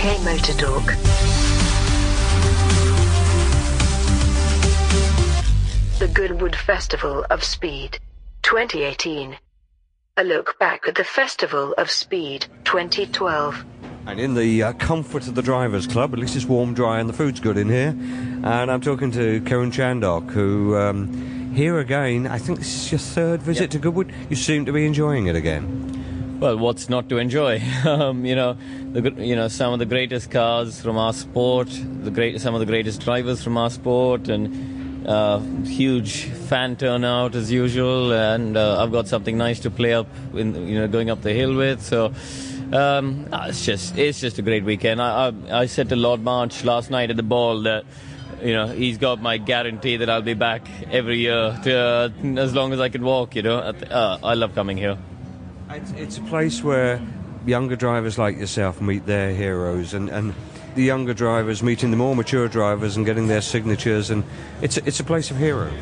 UK Motor Talk. The Goodwood Festival of Speed 2018. A look back at the Festival of Speed 2012. And in the uh, comfort of the Drivers Club, at least it's warm, dry, and the food's good in here. And I'm talking to Karun Chandhok, who um, here again, I think this is your third visit Yep. to Goodwood. You seem to be enjoying it again. Well, what's not to enjoy? um, you know, the, you know some of the greatest cars from our sport, the great some of the greatest drivers from our sport, and uh, huge fan turnout as usual. And uh, I've got something nice to play up, in, you know, going up the hill with. So. Um, ah, it's just it's just a great weekend. I, I I said to Lord March last night at the ball that you know he's got my guarantee that I'll be back every year to, uh, as long as I can walk. You know, uh, I love coming here. It's, a place where younger drivers like yourself meet their heroes, and, and the younger drivers meeting the more mature drivers and getting their signatures, and it's a, it's a place of heroes.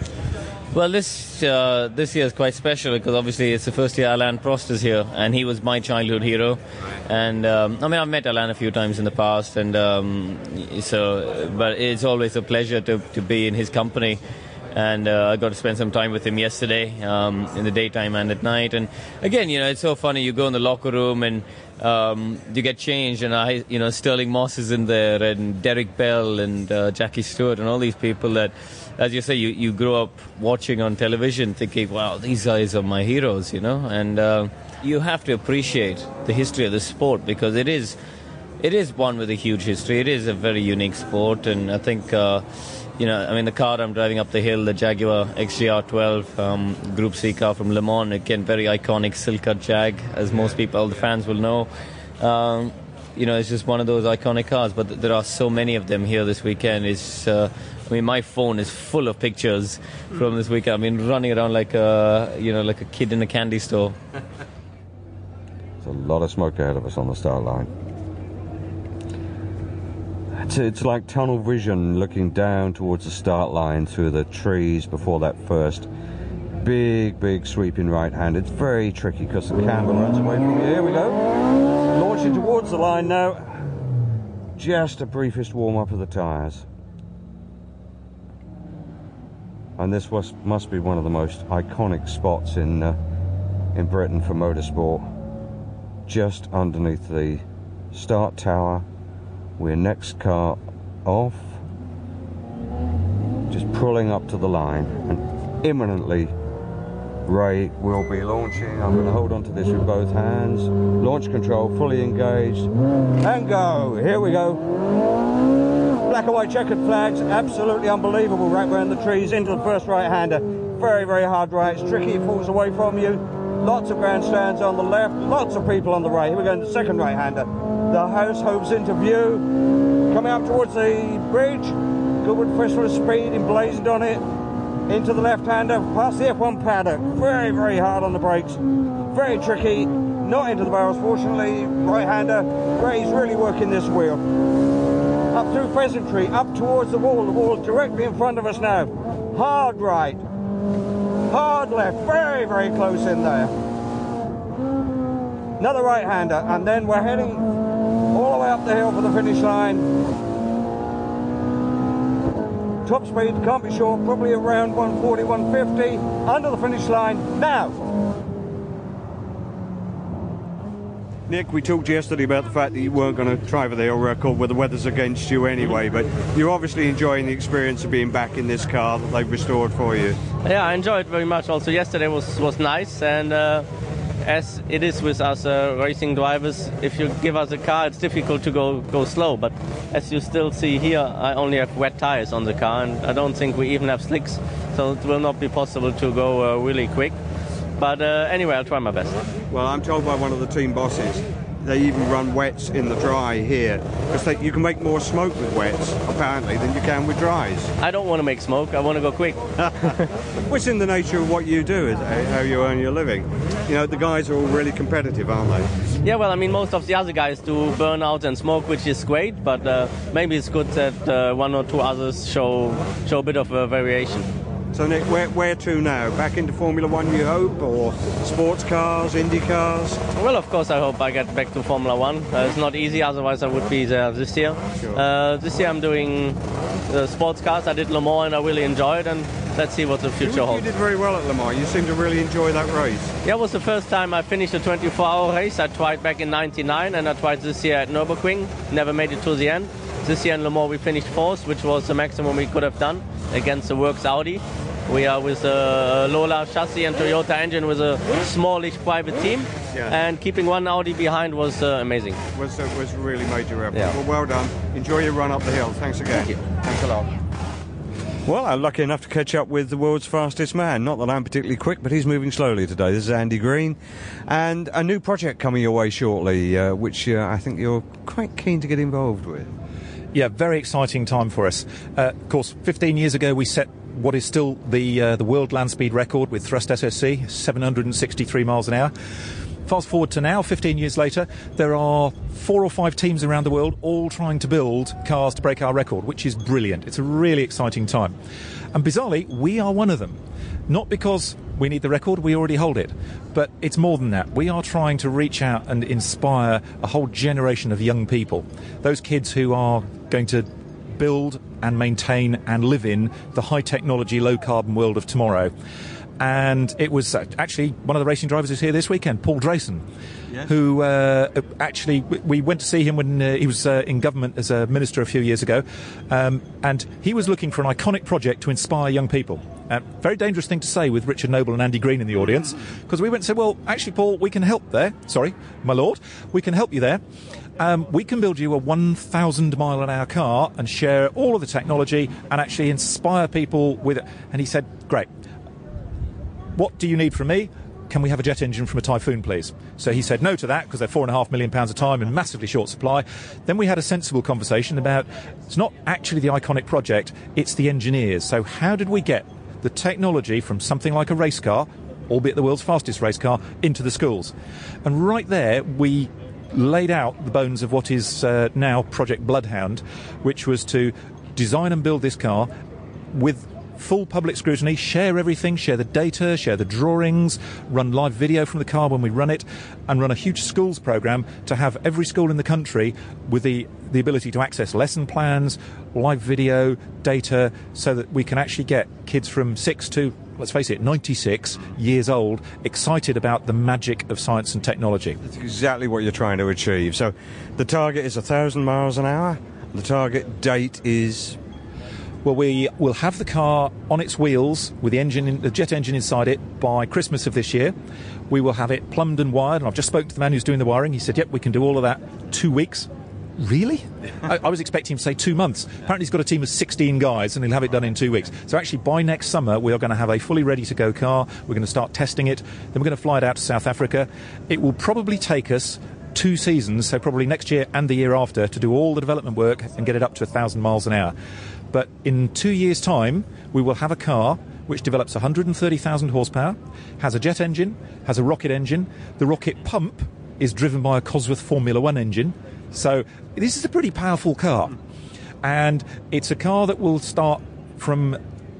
Well, this uh, this year is quite special because obviously it's the first year Alain Prost is here, and he was my childhood hero. And um, I mean, I've met Alain a few times in the past, and um, so but it's always a pleasure to, to be in his company. And uh, I got to spend some time with him yesterday, um, in the daytime and at night. And again, you know, it's so funny. You go in the locker room and um, you get changed, and I, you know, Stirling Moss is in there, and Derek Bell, and uh, Jackie Stewart, and all these people that, as you say, you, you grow up watching on television, thinking, "Wow, these guys are my heroes," you know. And uh, you have to appreciate the history of the sport because it is, it is one with a huge history. It is a very unique sport, and I think. Uh, you know, I mean, the car I'm driving up the hill, the Jaguar XJR12 um, Group C car from Le Mans, again, very iconic Silk Cut Jag, as most people, all the fans will know. Um, you know, it's just one of those iconic cars, but th- there are so many of them here this weekend. It's, uh, I mean, my phone is full of pictures from this weekend. I've been running around like a, you know, like a kid in a candy store. There's a lot of smoke ahead of us on the start line. It's, it's like tunnel vision looking down towards the start line through the trees before that first big, big sweeping right hand. It's very tricky because the camber runs away from you. Here we go. Launching towards the line now. Just a briefest warm up of the tyres. And this was, must be one of the most iconic spots in, uh, in Britain for motorsport just underneath the start tower. We're next car off. Just pulling up to the line and imminently Ray will be launching. I'm going to hold on to this with both hands. Launch control fully engaged. And go. Here we go. Black and white checkered flags. Absolutely unbelievable right around the trees into the first right hander. Very, very hard right. It's tricky. It falls away from you. Lots of grandstands on the left. Lots of people on the right. Here we go into the second right hander. The house hoves into view. Coming up towards the bridge. Goodwood Festival Speed emblazoned on it into the left-hander, past the F1 paddock. Very, very hard on the brakes. Very tricky. Not into the barrels, fortunately. Right-hander. Ray's really working this wheel. Up through Pheasantry, up towards the wall. The wall directly in front of us now. Hard right. Hard left. Very, very close in there. Another right-hander, and then we're heading up the hill for the finish line. Top speed, can't be sure, probably around 140, 150. Under the finish line now. Nick, we talked yesterday about the fact that you weren't going to try for the hill record where the weather's against you anyway, but you're obviously enjoying the experience of being back in this car that they've restored for you. Yeah, I enjoyed it very much. Also, yesterday was was nice, and uh, as it is with us uh, racing drivers, if you give us a car, it's difficult to go go slow. But as you still see here, I only have wet tires on the car, and I don't think we even have slicks, so it will not be possible to go uh, really quick. But uh, anyway, I'll try my best. Well, I'm told by one of the team bosses they even run wets in the dry here because you can make more smoke with wets apparently than you can with dries. I don't want to make smoke. I want to go quick. Which in the nature of what you do is how you earn your living. You know, the guys are all really competitive, aren't they? Yeah, well, I mean, most of the other guys do burnout and smoke, which is great. But uh, maybe it's good that uh, one or two others show show a bit of a variation. So Nick, where, where to now? Back into Formula One, you hope, or sports cars, Indy cars? Well, of course, I hope I get back to Formula One. Uh, it's not easy, otherwise I would be there this year. Sure. Uh, this year I'm doing uh, sports cars. I did Le Mans and I really enjoyed, and let's see what the future you holds. You did very well at Le Mans. You seem to really enjoy that race. Yeah, it was the first time I finished a 24-hour race. I tried back in '99, and I tried this year at Nürburgring. Never made it to the end. This year in Le Mans we finished fourth, which was the maximum we could have done against the Works Audi. We are with a Lola chassis and Toyota engine with a smallish private team, Yeah. and keeping one Audi behind was uh, amazing. Was uh, was really major effort. Yeah. Well, well done. Enjoy your run up the hill. Thanks again. Thank you. Thanks a lot. Well, I'm lucky enough to catch up with the world's fastest man. Not that I'm particularly quick, but he's moving slowly today. This is Andy Green. And a new project coming your way shortly, uh, which uh, I think you're quite keen to get involved with. Yeah, very exciting time for us. Uh, of course, 15 years ago we set what is still the uh, the world land speed record with thrust SSC, 763 miles an hour. Fast forward to now, 15 years later, there are four or five teams around the world all trying to build cars to break our record, which is brilliant. It's a really exciting time. And bizarrely, we are one of them. Not because we need the record, we already hold it. But it's more than that. We are trying to reach out and inspire a whole generation of young people. Those kids who are going to build and maintain and live in the high technology, low carbon world of tomorrow. And it was uh, actually one of the racing drivers is here this weekend, Paul Drayson, who uh, actually we- we went to see him when uh, he was uh, in government as a minister a few years ago, um, and he was looking for an iconic project to inspire young people. Uh, very dangerous thing to say with Richard Noble and Andy Green in the audience, because we went and said, "Well, actually, Paul, we can help there. Sorry, my lord, we can help you there." Um, we can build you a 1,000 mile an hour car and share all of the technology and actually inspire people with it. And he said, Great. What do you need from me? Can we have a jet engine from a Typhoon, please? So he said no to that because they're four and a half million pounds a time and massively short supply. Then we had a sensible conversation about it's not actually the iconic project, it's the engineers. So, how did we get the technology from something like a race car, albeit the world's fastest race car, into the schools? And right there, we laid out the bones of what is uh, now Project Bloodhound, which was to design and build this car with full public scrutiny, share everything, share the data, share the drawings, run live video from the car when we run it, and run a huge schools program to have every school in the country with the, the ability to access lesson plans, live video, data, so that we can actually get kids from six to let's face it, 96 years old, excited about the magic of science and technology. That's exactly what you're trying to achieve. So the target is a thousand miles an hour. The target date is Well, we will have the car on its wheels with the engine, in, the jet engine inside it by Christmas of this year. We will have it plumbed and wired, and I've just spoken to the man who's doing the wiring. He said, "Yep, we can do all of that two weeks." Really? I, I was expecting him to say two months. Apparently, he's got a team of 16 guys, and he'll have it done in two weeks. So, actually, by next summer, we are going to have a fully ready-to-go car. We're going to start testing it. Then we're going to fly it out to South Africa. It will probably take us two seasons, so probably next year and the year after, to do all the development work and get it up to 1,000 miles an hour. But in two years' time, we will have a car which develops 130,000 horsepower, has a jet engine, has a rocket engine. The rocket pump is driven by a Cosworth Formula One engine. So this is a pretty powerful car. And it's a car that will start from,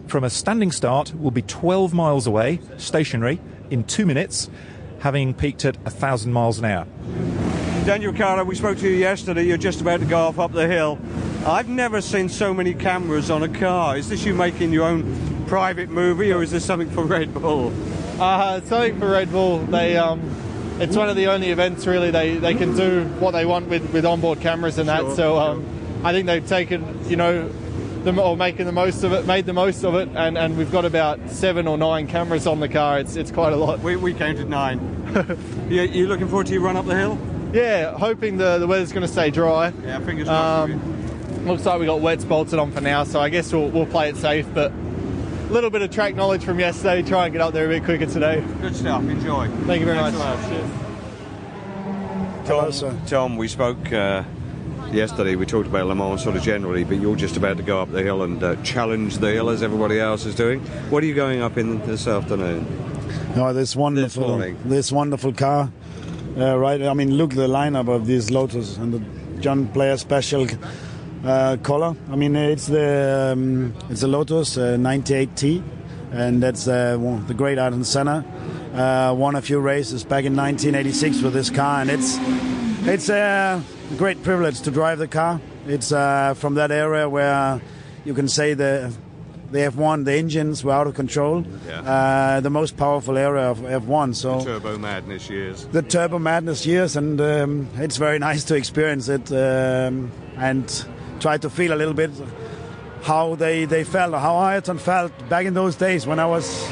from a standing start, will be 12 miles away, stationary, in two minutes, having peaked at a 1,000 miles an hour. Daniel Carter. We spoke to you yesterday. You're just about to go off up the hill. I've never seen so many cameras on a car. Is this you making your own private movie, or is this something for Red Bull? Uh, something for Red Bull. They, um, it's one of the only events really they, they can do what they want with, with onboard cameras and that. Sure, so um, I think they've taken, you know, them or making the most of it, made the most of it, and, and we've got about seven or nine cameras on the car. It's it's quite a lot. We, we counted nine. you, you looking forward to your run up the hill? Yeah, hoping the, the weather's going to stay dry. Yeah, fingers crossed. Um, looks like we got wets bolted on for now, so I guess we'll, we'll play it safe. But little bit of track knowledge from yesterday. Try and get up there a bit quicker today. Good stuff. Enjoy. Thank you very Thanks much. a lot. Tom, sir. Tom, we spoke uh, yesterday. We talked about Le Mans sort of generally, but you're just about to go up the hill and uh, challenge the hill as everybody else is doing. What are you going up in this afternoon? No, this wonderful, morning. this wonderful car. Uh, right, I mean, look the lineup of this Lotus and the John Player Special uh, color. I mean, it's the um, it's a Lotus uh, 98T, and that's uh, the great Ayrton Senna. Uh, won a few races back in 1986 with this car, and it's it's a great privilege to drive the car. It's uh, from that area where you can say the the F1, the engines were out of control. Yeah. Uh, the most powerful area of F1. So Turbo Madness years. the Turbo Madness years, and um, it's very nice to experience it um, and try to feel a little bit how they, they felt, how Ayrton felt back in those days when I was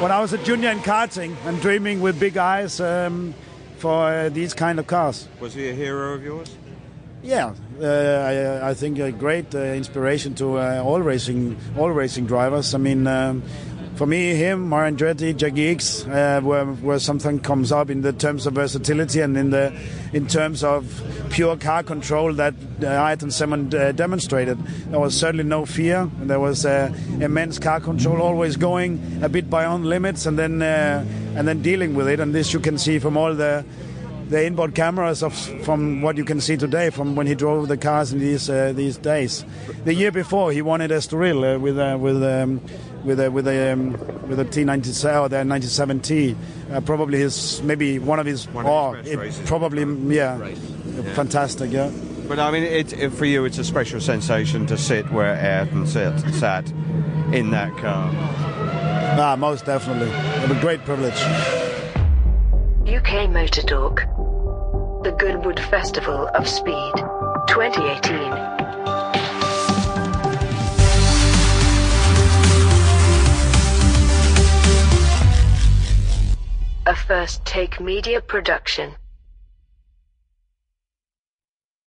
when I was a junior in karting and dreaming with big eyes um, for uh, these kind of cars. Was he a hero of yours? Yeah, uh, I, I think a great uh, inspiration to uh, all racing all racing drivers. I mean, um, for me, him, Mario Andretti, Jacky Ickx, uh, where, where something comes up in the terms of versatility and in the in terms of pure car control that uh, Ayrton Senna uh, demonstrated. There was certainly no fear. There was uh, immense car control, always going a bit beyond limits, and then uh, and then dealing with it. And this you can see from all the the inboard cameras of from what you can see today from when he drove the cars in these uh, these days. The year before he won at Estoril uh, with uh, with um, with a with a um, with a T97 or the 97T. Uh, probably his maybe one of his One of oh, his best it races. probably yeah, fantastic yeah. But I mean, it, it, for you, it's a special sensation to sit where Ayrton sat, sat in that car. Ah, most definitely, a great privilege. UK Motor Talk. The Goodwood Festival of Speed 2018. A first take media production.